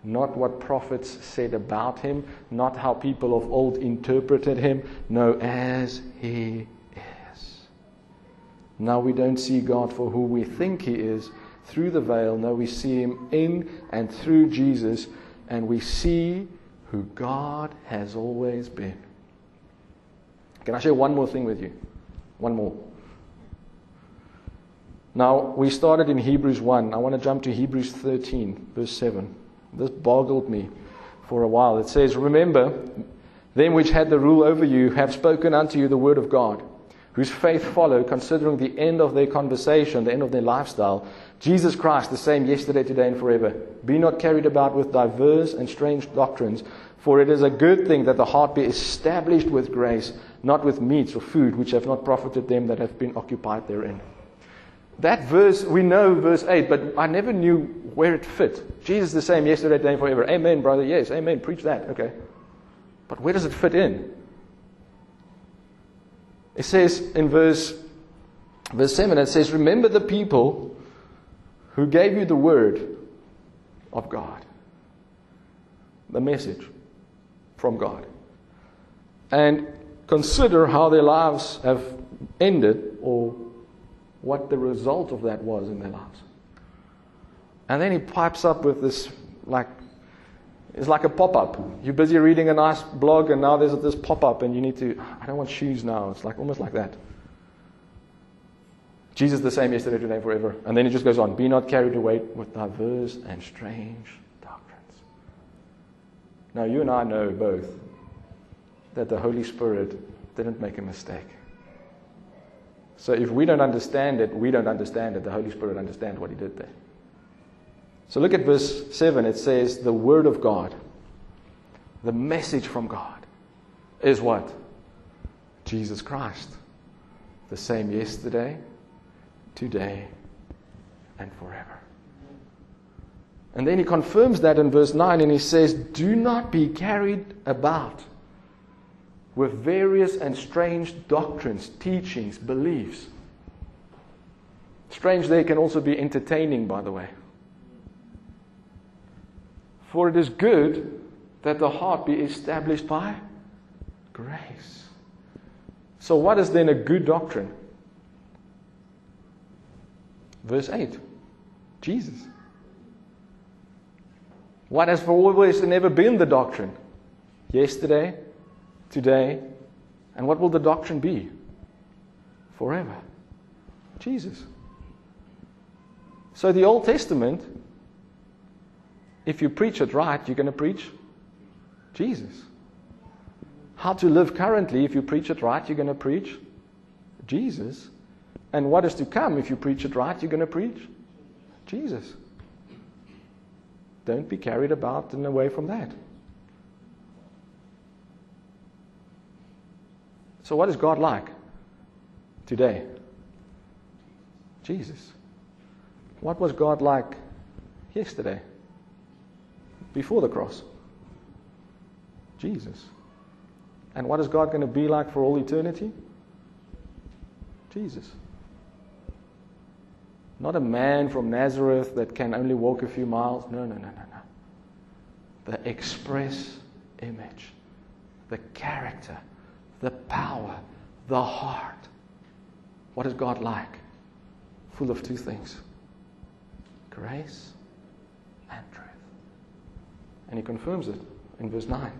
Not what prophets said about him, not how people of old interpreted him. No, as he is. Now we don't see God for who we think he is, through the veil. No, we see him in and through Jesus, and we see who God has always been. Can I share one more thing with you? One more. Now, we started in Hebrews 1. I want to jump to Hebrews 13, verse 7. This boggled me for a while. It says, Remember, them which had the rule over you have spoken unto you the word of God. whose faith follow, considering the end of their conversation, the end of their lifestyle, Jesus Christ, the same yesterday, today, and forever. Be not carried about with diverse and strange doctrines, for it is a good thing that the heart be established with grace, not with meats or food, which have not profited them that have been occupied therein. That verse, we know verse 8, but I never knew where it fit. Jesus the same yesterday, today, and forever. Amen, brother. Yes, amen. Preach that. Okay. But where does it fit in? It says in verse, verse 7, it says, Remember the people who gave you the word of God, the message from God. And consider how their lives have ended or what the result of that was in their lives. And then he pipes up with this, like, it's like a pop up. You're busy reading a nice blog, and now there's this pop up, and you need to, I don't want shoes now. It's like almost like that. Jesus the same yesterday, today, forever. And then he just goes on Be not carried away with diverse and strange doctrines. Now, you and I know both that the Holy Spirit didn't make a mistake. So if we don't understand it, we don't understand it. The Holy Spirit understands what he did there. So look at verse 7. It says, The Word of God, the message from God, is what? Jesus Christ. The same yesterday, today, and forever. And then he confirms that in verse 9 and he says, Do not be carried about with various and strange doctrines, teachings, beliefs. Strange there can also be entertaining, by the way. For it is good that the heart be established by grace. So, what is then a good doctrine? Verse 8 Jesus. What has for always and ever been the doctrine? Yesterday, today, and what will the doctrine be? Forever. Jesus. So the Old Testament, if you preach it right, you're going to preach Jesus. How to live currently, if you preach it right, you're going to preach Jesus. And what is to come, if you preach it right, you're going to preach Jesus. Don't be carried about and away from that. So, what is God like today? Jesus. What was God like yesterday? Before the cross? Jesus. And what is God going to be like for all eternity? Jesus. Not a man from Nazareth that can only walk a few miles. No, no, no, no, no. The express image, the character, the power, the heart. What is God like? Full of two things grace and truth. And he confirms it in verse 9. It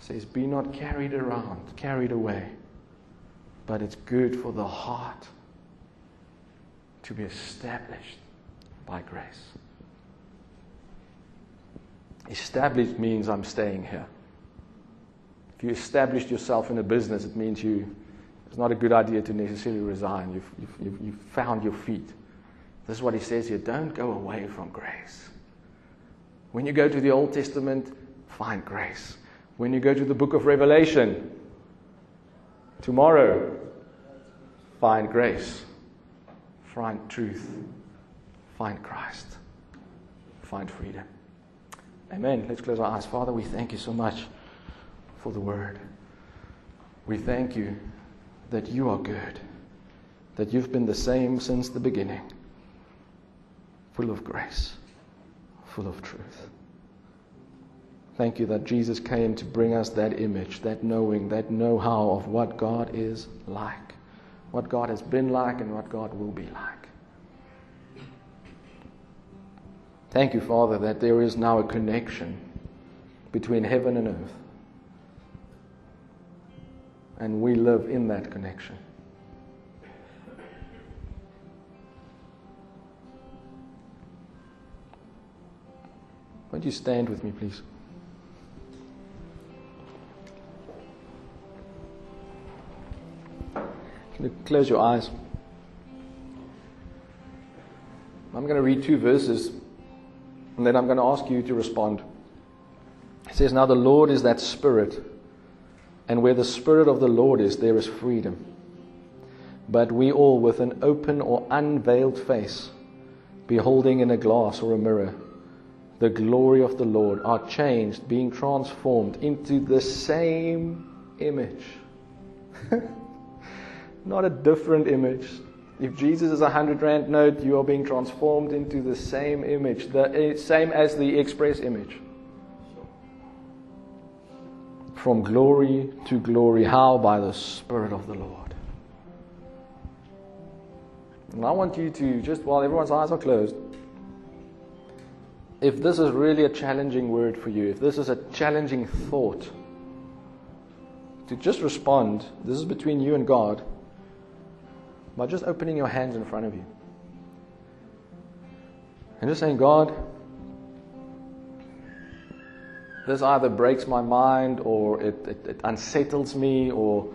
says, Be not carried around, carried away, but it's good for the heart to be established by grace. Established means I'm staying here. If you established yourself in a business, it means you, it's not a good idea to necessarily resign. You've, you've, you've, you've found your feet. This is what he says here don't go away from grace. When you go to the Old Testament, find grace. When you go to the book of Revelation, tomorrow, find grace, find truth, find Christ, find freedom. Amen. Let's close our eyes. Father, we thank you so much for the word. We thank you that you are good, that you've been the same since the beginning, full of grace, full of truth. Thank you that Jesus came to bring us that image, that knowing, that know how of what God is like, what God has been like, and what God will be like. Thank you, Father, that there is now a connection between heaven and earth and we live in that connection. Won't you stand with me, please? Close your eyes. I'm going to read two verses and then I'm going to ask you to respond. It says, Now the Lord is that Spirit, and where the Spirit of the Lord is, there is freedom. But we all, with an open or unveiled face, beholding in a glass or a mirror the glory of the Lord, are changed, being transformed into the same image. Not a different image. If Jesus is a hundred rand note, you are being transformed into the same image, the eh, same as the express image. From glory to glory. How? By the Spirit of the Lord. And I want you to, just while everyone's eyes are closed, if this is really a challenging word for you, if this is a challenging thought, to just respond. This is between you and God by just opening your hands in front of you. And just saying, God, this either breaks my mind or it, it, it, unsettles me or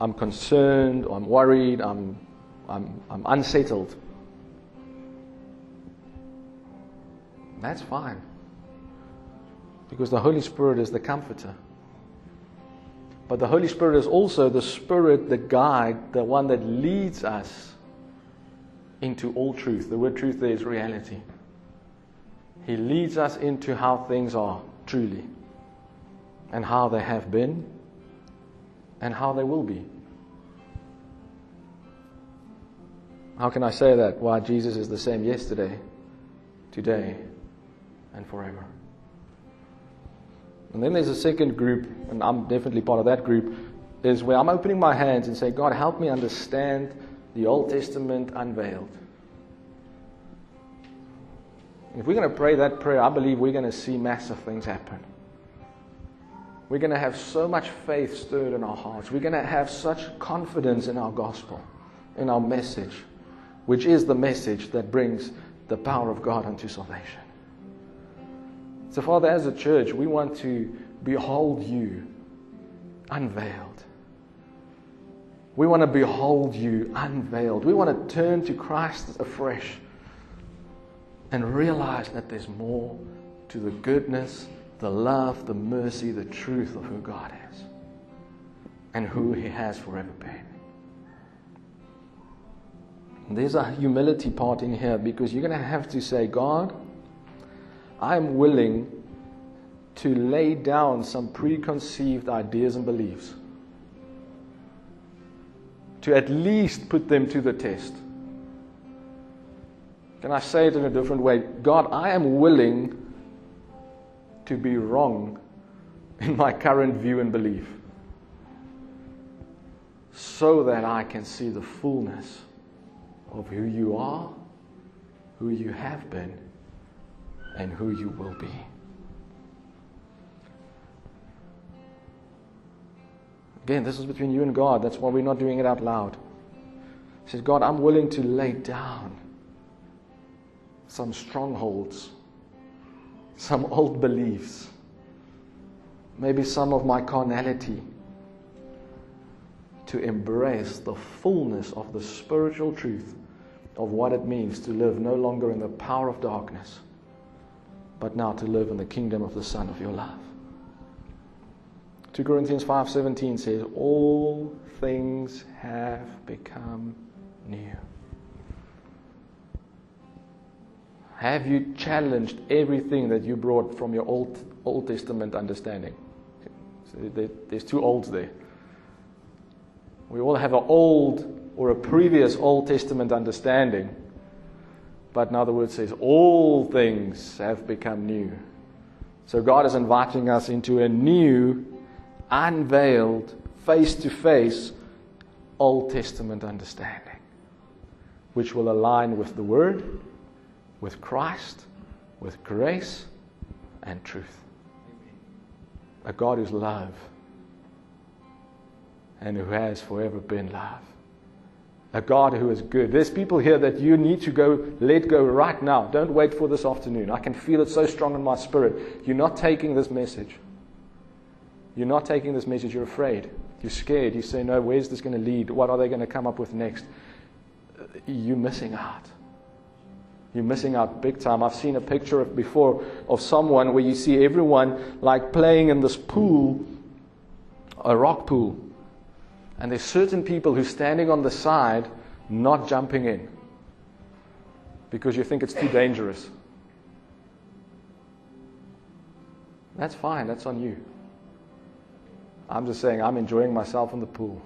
I'm concerned or I'm worried, I'm, I'm, I'm unsettled. That's fine. Because the Holy Spirit is the comforter. But the Holy Spirit is also the Spirit, the guide, the one that leads us into all truth. The word truth there is reality. He leads us into how things are truly, and how they have been, and how they will be. How can I say that? Why, Jesus is the same yesterday, today, and forever. And then there's a second group, and I'm definitely part of that group, is where I'm opening my hands and say, God, help me understand the Old Testament unveiled. If we're going to pray that prayer, I believe we're going to see massive things happen. We're going to have so much faith stirred in our hearts. We're going to have such confidence in our gospel, in our message, which is the message that brings the power of God unto salvation. So, Father, as a church, we want to behold you unveiled. We want to behold you unveiled. We want to turn to Christ afresh and realize that there's more to the goodness, the love, the mercy, the truth of who God is and who He has forever been. There's a humility part in here because you're going to have to say, God, I'm willing to lay down some preconceived ideas and beliefs, to at least put them to the test. Can I say it in a different way? God, I am willing to be wrong in my current view and belief so that I can see the fullness of who you are, who you have been, and who you will be. Again, this is between you and God. That's why we're not doing it out loud. He says, God, I'm willing to lay down some strongholds, some old beliefs, maybe some of my carnality to embrace the fullness of the spiritual truth of what it means to live no longer in the power of darkness but now to live in the kingdom of the Son of your love. 2 Corinthians 5:17 says all things have become new. Have you challenged everything that you brought from your Old, Old Testament understanding? So there's two olds there. We all have an old or a previous Old Testament understanding but in other words, says, all things have become new. So God is inviting us into a new, unveiled, face to face Old Testament understanding, which will align with the Word, with Christ, with grace, and truth. A God who's love and who has forever been love a God who is good. There's people here that you need to go, let go right now. Don't wait for this afternoon. I can feel it so strong in my spirit. You're not taking this message. You're not taking this message. You're afraid. You're scared. You say, No, where's this going to lead? What are they going to come up with next? Uh, you're missing out. You're missing out big time. I've seen a picture of before of someone where you see everyone like playing in this pool, a rock pool. And there's certain people who're standing on the side, not jumping in because you think it's too dangerous. That's fine, that's on you. I'm just saying, I'm enjoying myself in the pool.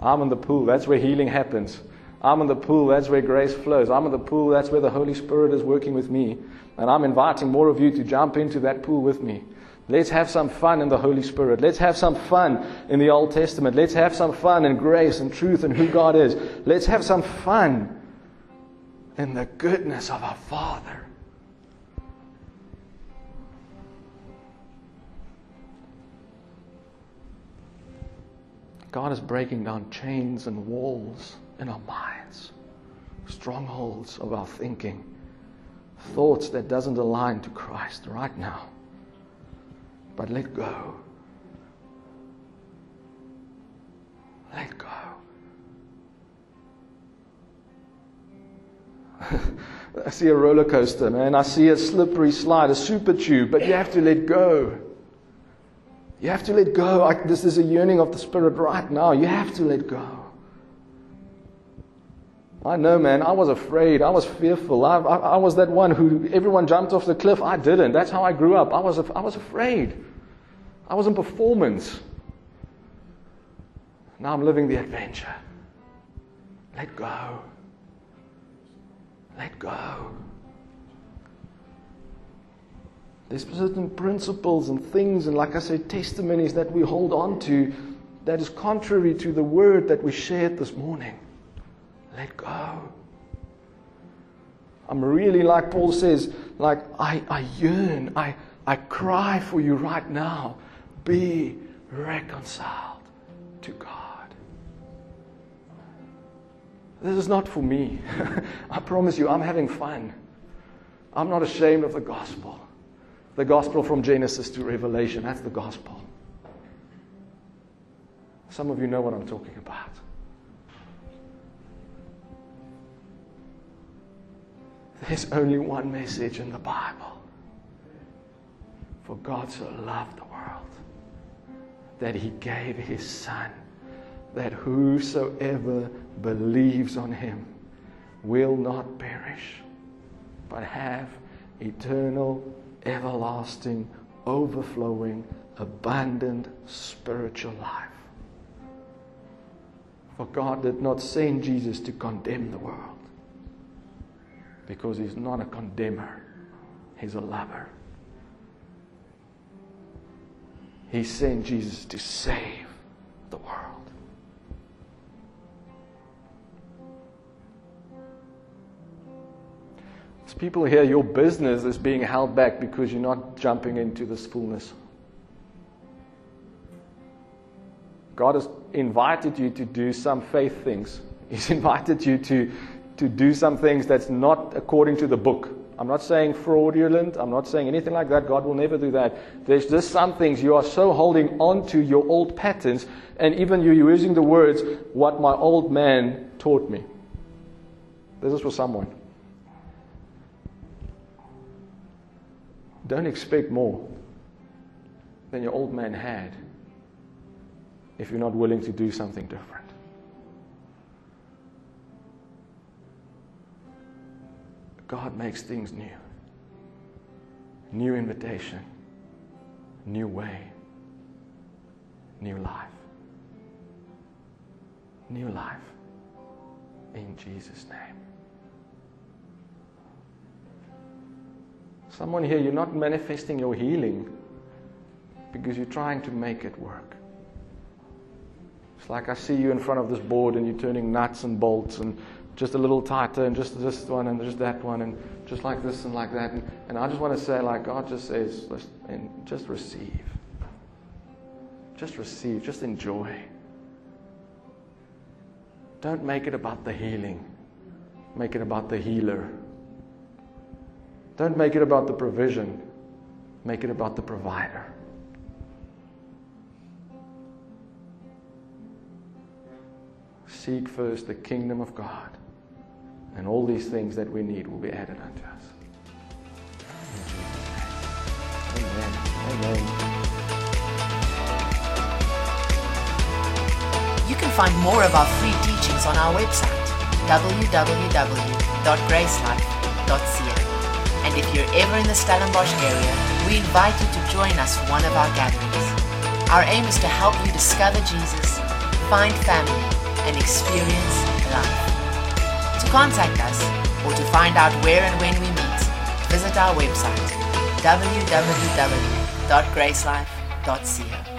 I'm in the pool, that's where healing happens. I'm in the pool, that's where grace flows. I'm in the pool, that's where the Holy Spirit is working with me. And I'm inviting more of you to jump into that pool with me. Let's have some fun in the Holy Spirit. Let's have some fun in the Old Testament. Let's have some fun in grace and truth and who God is. Let's have some fun in the goodness of our Father. God is breaking down chains and walls in our minds, strongholds of our thinking, thoughts that doesn't align to Christ right now. But let go. Let go. I see a roller coaster, man. I see a slippery slide, a super tube, but you have to let go. You have to let go. I, this is a yearning of the Spirit right now. You have to let go. I know, man. I was afraid. I was fearful. I, I, I, was that one who everyone jumped off the cliff. I didn't. That's how I grew up. I was, I was afraid. I was in performance. Now I'm living the adventure. Let go. Let go. There's certain principles and things, and like I said, testimonies that we hold on to that is contrary to the word that we shared this morning. Let go. I'm really, like Paul says, like, I, I yearn, I, I cry for you right now. Be reconciled to God. This is not for me. I promise you, I'm having fun. I'm not ashamed of the gospel. The gospel from Genesis to Revelation, that's the gospel. Some of you know what I'm talking about. There's only one message in the Bible. For God so loved the world that he gave his Son that whosoever believes on him will not perish, but have eternal, everlasting, overflowing, abundant spiritual life. For God did not send Jesus to condemn the world, because He's not a condemner, He's a lover. He sent Jesus to save the world. It's people here, your business is being held back because you're not jumping into this fullness. God has invited you to do some faith things. He's invited you to, to do some things that's not according to the book. I'm not saying fraudulent. I'm not saying anything like that. God will never do that. There's just some things you are so holding on to your old patterns, and even you're using the words, what my old man taught me. This is for someone. Don't expect more than your old man had if you're not willing to do something different. God makes things new. New invitation, new way, new life. New life in Jesus' name. Someone here, you're not manifesting your healing because you're trying to make it work. It's like I see you in front of this board and you're turning nuts and bolts and just a little tighter and just this one and just that one and just like this and like that. And, and I just want to say, like God just says, and just receive. Just receive. Just enjoy. Don't make it about the healing. Make it about the healer. Don't make it about the provision. Make it about the provider. Seek first the kingdom of God and all these things that we need will be added unto us. Amen. Amen. You can find more of our free teachings on our website, www.gracelife.ca. And if you're ever in the Stellenbosch area, we invite you to join us for one of our gatherings. Our aim is to help you discover Jesus, find family, and experience life. Contact us or to find out where and when we meet, visit our website www.gracelife.ca.